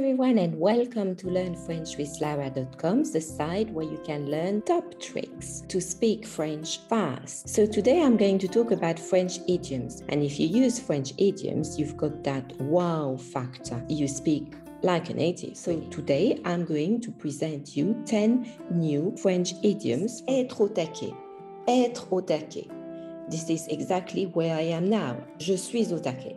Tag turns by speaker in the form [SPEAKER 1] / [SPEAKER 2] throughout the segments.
[SPEAKER 1] everyone, and welcome to LearnFrenchWithLara.com, the site where you can learn top tricks to speak French fast. So, today I'm going to talk about French idioms. And if you use French idioms, you've got that wow factor. You speak like a native. So today I'm going to present you 10 new French idioms. Être au taquet. Être au taquet. This is exactly where I am now. Je suis au taquet.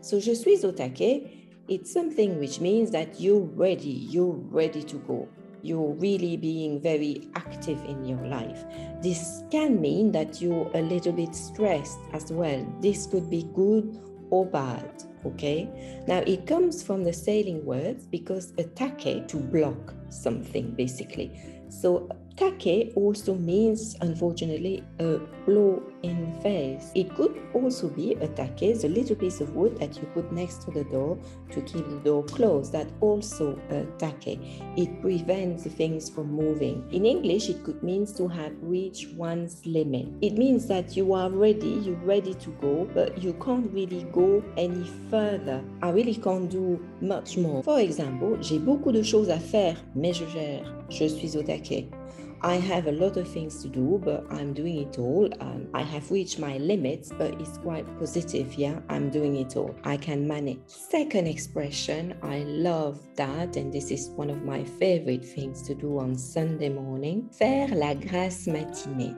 [SPEAKER 1] So je suis au taquet it's something which means that you're ready, you're ready to go. You're really being very active in your life. This can mean that you're a little bit stressed as well. This could be good or bad. Okay. Now it comes from the sailing words because attaque to block something basically. So Take also means, unfortunately, a blow in the face. It could also be a take, the little piece of wood that you put next to the door to keep the door closed. That also a take. It prevents things from moving. In English, it could mean to have reached one's limit. It means that you are ready, you're ready to go, but you can't really go any further. I really can't do much more. For example, j'ai beaucoup de choses à faire, mais je gère. Je suis au taquet. I have a lot of things to do, but I'm doing it all. Um, I have reached my limits, but it's quite positive. Yeah, I'm doing it all. I can manage. Second expression, I love that, and this is one of my favorite things to do on Sunday morning faire la grasse matinée.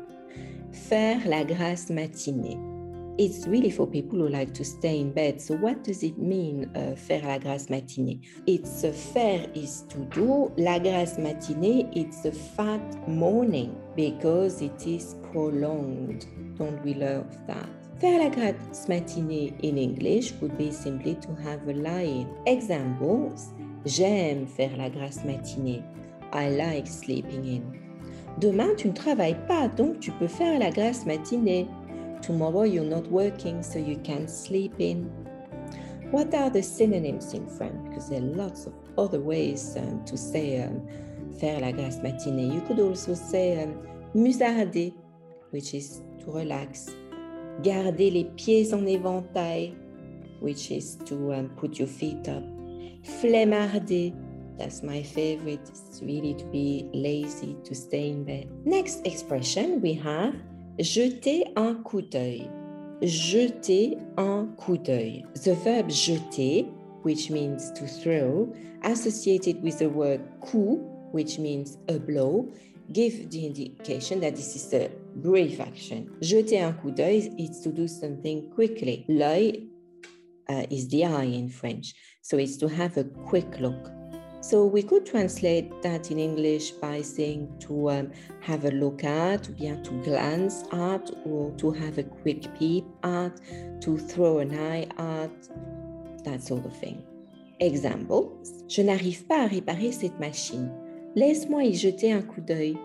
[SPEAKER 1] Faire la grasse matinée it's really for people who like to stay in bed. So, what does it mean, uh, faire la grasse matinée? It's a faire is to do, la grasse matinée, it's a fat morning because it is prolonged. Don't we love that? Faire la grasse matinée in English would be simply to have a lie-in. Examples J'aime faire la grasse matinée. I like sleeping in. Demain, tu ne travailles pas, donc tu peux faire la grasse matinée. Tomorrow you're not working, so you can sleep in. What are the synonyms in French? Because there are lots of other ways um, to say um, faire la grasse matinée. You could also say um, musarder, which is to relax. Garder les pieds en éventail, which is to um, put your feet up. Flemmarder, that's my favorite. It's really to be lazy, to stay in bed. Next expression we have Jeter un coup d'œil. Jeter un coup d'œil. The verb jeter, which means to throw, associated with the word coup, which means a blow, give the indication that this is a brief action. Jeter un coup d'œil is to do something quickly. L'œil uh, is the eye in French, so it's to have a quick look. So we could translate that in English by saying to um, have a look at, bien to glance at, or to have a quick peep at, to throw an eye at, that sort of thing. Example, je n'arrive pas à réparer cette machine. Laisse-moi y jeter un coup d'œil.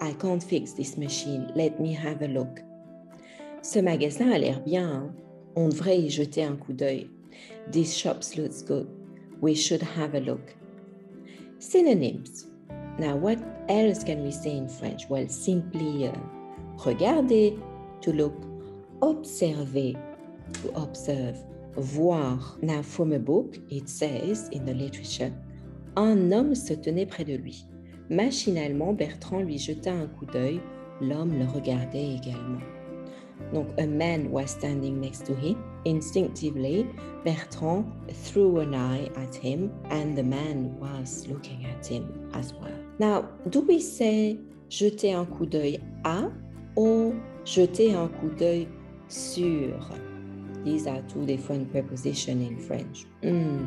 [SPEAKER 1] I can't fix this machine. Let me have a look. Ce magasin a l'air bien. Hein? On devrait y jeter un coup d'œil. This shop looks good. We should have a look. Synonyms. Now, what else can we say in French? Well, simply uh, regarder, to look, observer, to observe, voir. Now, from a book, it says in the literature, un homme se tenait près de lui. Machinalement, Bertrand lui jeta un coup d'œil. L'homme le regardait également. Donc, a man was standing next to him. Instinctively, Bertrand threw an eye at him, and the man was looking at him as well. Now, do we say jeter un coup d'œil à or jeter un coup d'œil sur? These are two different prepositions in French. Mm.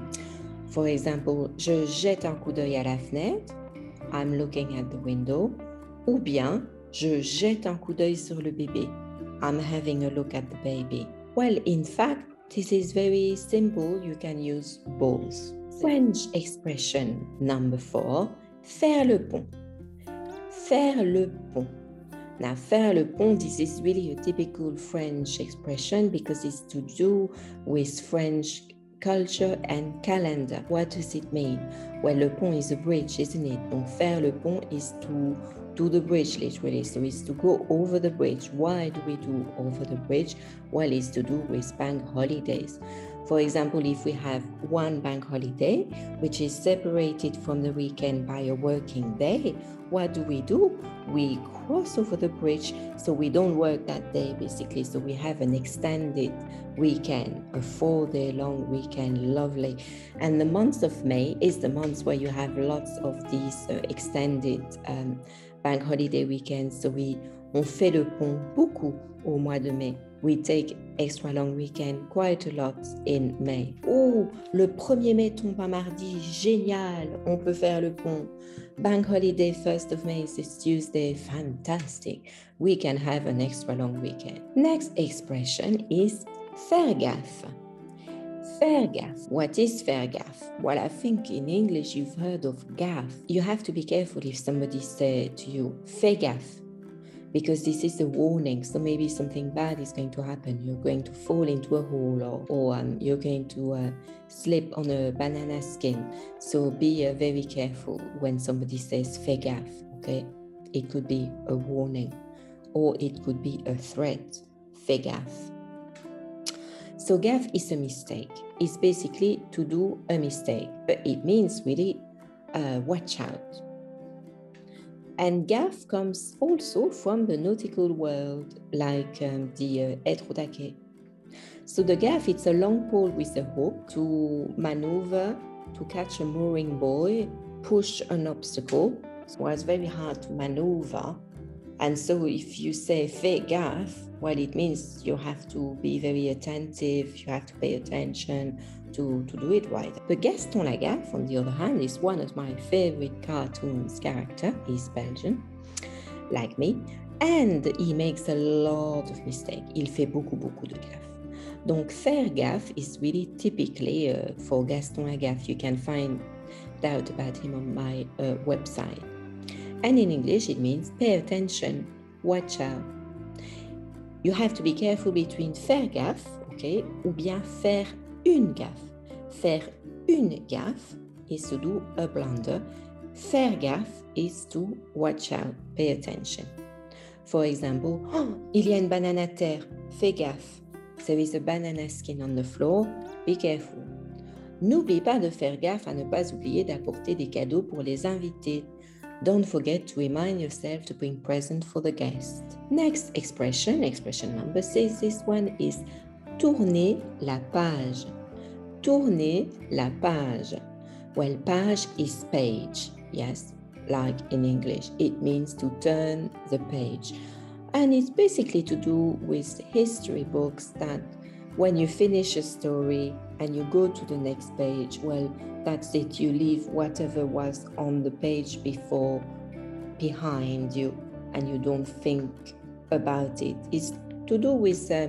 [SPEAKER 1] For example, je jette un coup d'œil à la fenêtre. I'm looking at the window. Ou bien, je jette un coup d'œil sur le bébé. I'm having a look at the baby. Well, in fact, this is very simple. You can use both. French expression number four faire le pont. Faire le pont. Now, faire le pont, this is really a typical French expression because it's to do with French culture and calendar. What does it mean? Well, le pont is a bridge, isn't it? Donc, faire le pont is to do the bridge, literally. So it's to go over the bridge. Why do we do over the bridge? Well, it's to do with bank holidays. For example, if we have one bank holiday, which is separated from the weekend by a working day, what do we do? We cross over the bridge so we don't work that day basically. So we have an extended weekend, a four day long weekend, lovely. And the month of May is the month where you have lots of these uh, extended um, bank holiday weekends. So we on fait le pont beaucoup au mois de mai. We take extra long weekend quite a lot in May. Oh, le 1er mai tombe un mardi, génial, on peut faire le pont. Bank holiday 1st of May is Tuesday, fantastic. We can have an extra long weekend. Next expression is faire gaffe. Gaffe. What is gaffe? Well, I think in English you've heard of gaffe. You have to be careful if somebody says to you, gaffe because this is a warning. So maybe something bad is going to happen. You're going to fall into a hole or, or um, you're going to uh, slip on a banana skin. So be uh, very careful when somebody says gaffe, okay? It could be a warning or it could be a threat. Gaffe. So gaffe is a mistake. It's basically to do a mistake, but it means really uh, watch out and gaff comes also from the nautical world, like um, the uh, So the gaff, it's a long pole with a hook to maneuver, to catch a mooring buoy, push an obstacle. So it's very hard to maneuver. And so if you say gaffe, well, it means you have to be very attentive, you have to pay attention, to, to do it right. But Gaston Lagaffe, on the other hand, is one of my favorite cartoons character. He's Belgian, like me, and he makes a lot of mistakes. Il fait beaucoup, beaucoup de gaffes. Donc, faire gaffe is really typically uh, for Gaston Lagaffe. You can find out about him on my uh, website. And in English, it means pay attention, watch out. You have to be careful between faire gaffe, okay, ou bien faire une gaffe. Faire une gaffe is to do a blunder. Faire gaffe is to watch out, pay attention. For example, oh, il y a une banane à terre, fais gaffe. There is a banana skin on the floor, be careful. N'oublie pas de faire gaffe à ne pas oublier d'apporter des cadeaux pour les invités. Don't forget to remind yourself to bring present for the guest. Next expression, expression number six, this one is tourner la page. Tourner la page. Well, page is page. Yes, like in English, it means to turn the page. And it's basically to do with history books that when you finish a story and you go to the next page, well, that's it. You leave whatever was on the page before behind you and you don't think about it. It's to do with uh,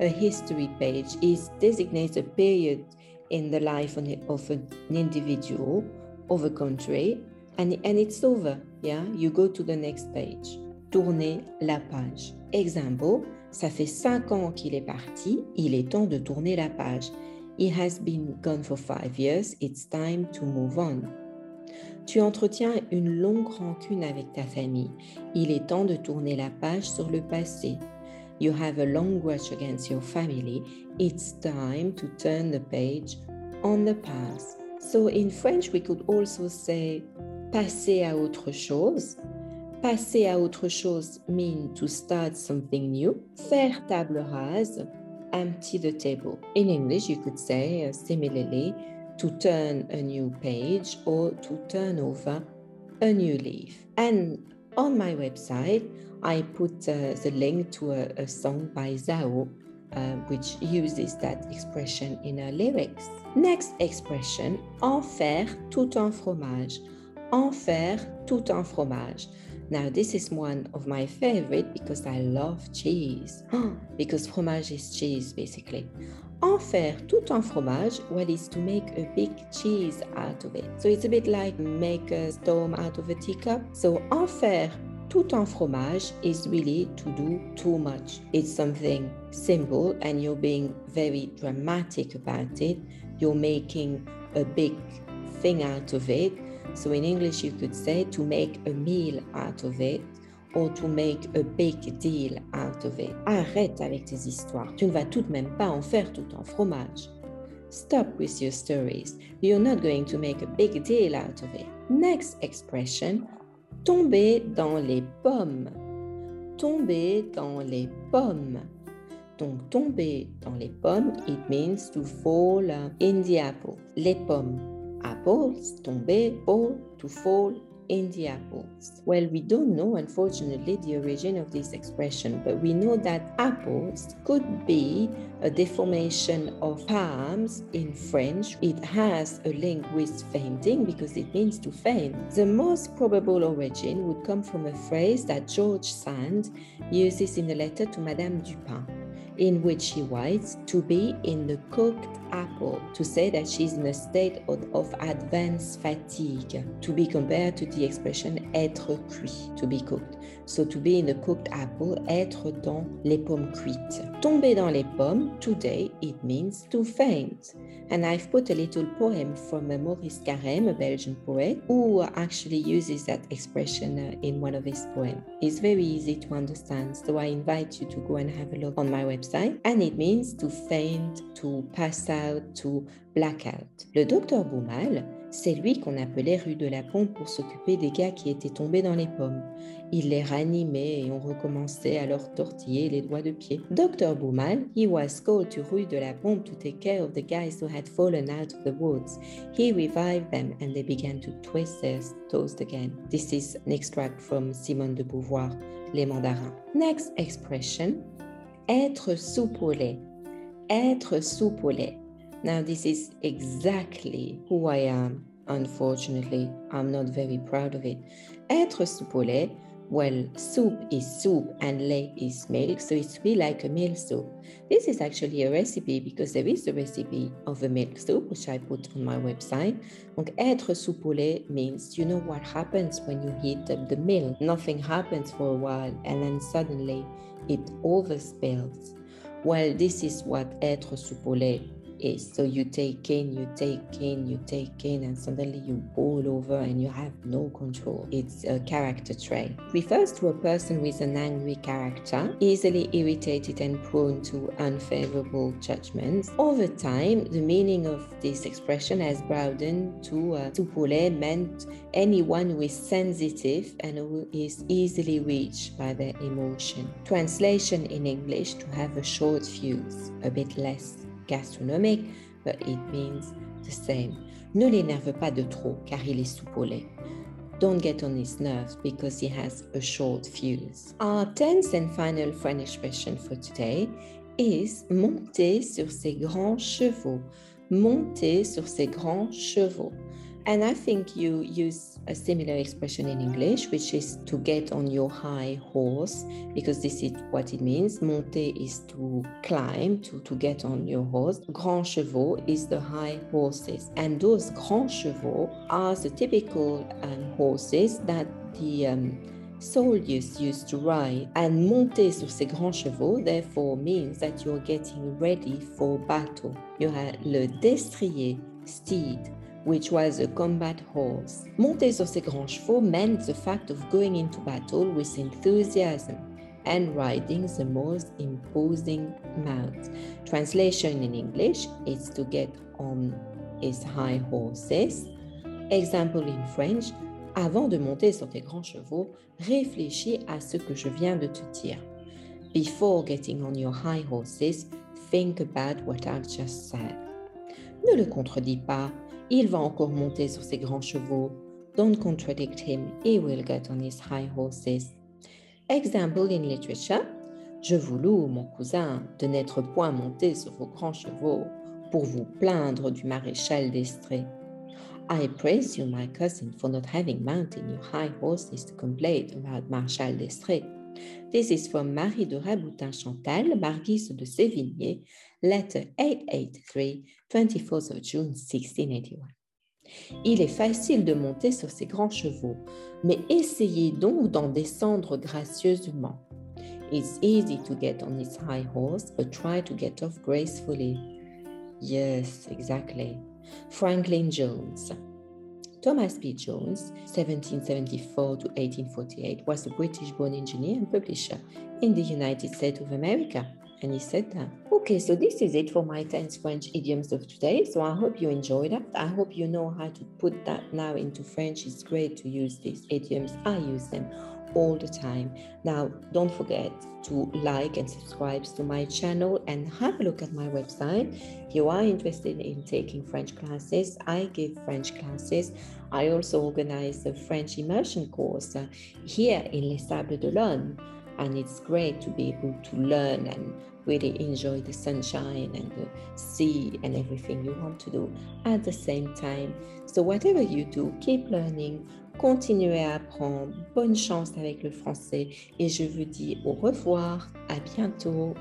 [SPEAKER 1] a history page is designates a period in the life of an individual, of a country, and, and it's over. Yeah, you go to the next page. Tourner la page. Example, ça fait cinq ans qu'il est parti, il est temps de tourner la page. He has been gone for five years, it's time to move on. Tu entretiens une longue rancune avec ta famille. Il est temps de tourner la page sur le passé you have a long grudge against your family, it's time to turn the page on the past. So in French, we could also say passer à autre chose. Passer à autre chose mean to start something new. Faire table rase, empty the table. In English, you could say uh, similarly to turn a new page or to turn over a new leaf. And on my website, I put uh, the link to a, a song by Zhao, uh, which uses that expression in her lyrics. Next expression, en faire tout un fromage. En faire tout un fromage. Now, this is one of my favorite because I love cheese. because fromage is cheese, basically. En faire tout un fromage, well, is to make a big cheese out of it. So it's a bit like make a storm out of a teacup. So en faire tout un fromage is really to do too much. It's something simple and you're being very dramatic about it. You're making a big thing out of it. So in English, you could say to make a meal out of it or to make a big deal out of it. Arrête avec tes histoires. Tu ne vas tout de même pas en faire tout un fromage. Stop with your stories. You're not going to make a big deal out of it. Next expression tomber dans les pommes. Tomber dans les pommes. Donc, tomber dans les pommes, it means to fall in the apple. Les pommes, apples, tomber, fall, to fall in the apples? Well, we don't know, unfortunately, the origin of this expression, but we know that apples could be a deformation of palms in French. It has a link with fainting because it means to faint. The most probable origin would come from a phrase that George Sand uses in a letter to Madame Dupin in which she writes to be in the cooked apple, to say that she's in a state of, of, advanced fatigue, to be compared to the expression être cuit, to be cooked. So to be in the cooked apple, être dans les pommes cuites. Tomber dans les pommes, today it means to faint. And I've put a little poem from Maurice Carême, a Belgian poet, who actually uses that expression uh, in one of his poems. It's very easy to understand, so I invite you to go and have a look on my website. And it means to faint, to pass out, to black out. Le docteur Boumal, c'est lui qu'on appelait rue de la Pompe pour s'occuper des gars qui étaient tombés dans les pommes. Il les ranimait et on recommençait à leur tortiller les doigts de pied. Dr. Boumal, he was called to Rue de la Pompe to take care of the guys who had fallen out of the woods. He revived them and they began to twist their toes again. This is an extract from Simone de Beauvoir, Les Mandarins. Next expression, être lait. Être soupe. Now, this is exactly who I am. Unfortunately, I'm not very proud of it. Être lait, well, soup is soup and lait is milk, so it's really like a milk soup. This is actually a recipe because there is a recipe of a milk soup, which I put on my website. Donc, être lait means you know what happens when you heat up the milk. Nothing happens for a while and then suddenly it overspells. Well, this is what être lait is. So you take in, you take in, you take in, and suddenly you boil over and you have no control. It's a character trait. Refers to a person with an angry character, easily irritated and prone to unfavorable judgments. Over time, the meaning of this expression has broadened to uh, supole meant anyone who is sensitive and who is easily reached by their emotion. Translation in English to have a short fuse, a bit less gastronomique, but it means the same. Ne l'énerve pas de trop car il est lait. Don't get on his nerves because he has a short fuse. Our tenth and final French expression for today is monter sur ses grands chevaux. Monter sur ses grands chevaux. And I think you use a similar expression in English, which is to get on your high horse, because this is what it means. Monter is to climb, to, to get on your horse. Grand chevaux is the high horses. And those grands chevaux are the typical um, horses that the um, soldiers used to ride. And monter sur ces grands chevaux, therefore, means that you're getting ready for battle. You have le destrier, steed which was a combat horse. Monter sur ses grands chevaux meant the fact of going into battle with enthusiasm and riding the most imposing mount. Translation in English is to get on his high horses. Example in French, avant de monter sur tes grands chevaux, réfléchis à ce que je viens de te dire. Before getting on your high horses, think about what I've just said. Ne le contredis pas, Il va encore monter sur ses grands chevaux. Don't contradict him, he will get on his high horses. Example in literature. Je vous loue, mon cousin, de n'être point monté sur vos grands chevaux pour vous plaindre du maréchal d'Estrée. I praise you, my cousin, for not having mounted your high horses to complain about Marshal d'Estrée. This is from Marie de Raboutin Chantal, Marquise de Sévigné, letter 883, 24th of June 1681. Il est facile de monter sur ces grands chevaux, mais essayez donc d'en descendre gracieusement. It's easy to get on his high horse, but try to get off gracefully. Yes, exactly. Franklin Jones. Thomas P. Jones, 1774 to 1848, was a British born engineer and publisher in the United States of America. And he said that. Okay, so this is it for my 10 French idioms of today. So I hope you enjoyed that. I hope you know how to put that now into French. It's great to use these idioms. I use them all the time. Now, don't forget to like and subscribe to my channel and have a look at my website. If you are interested in taking French classes, I give French classes. I also organize a French immersion course uh, here in Les Sables d'Olonne and it's great to be able to learn and really enjoy the sunshine and the sea and everything you want to do at the same time. So whatever you do, keep learning, continuez à apprendre, bonne chance avec le français et je vous dis au revoir, à bientôt.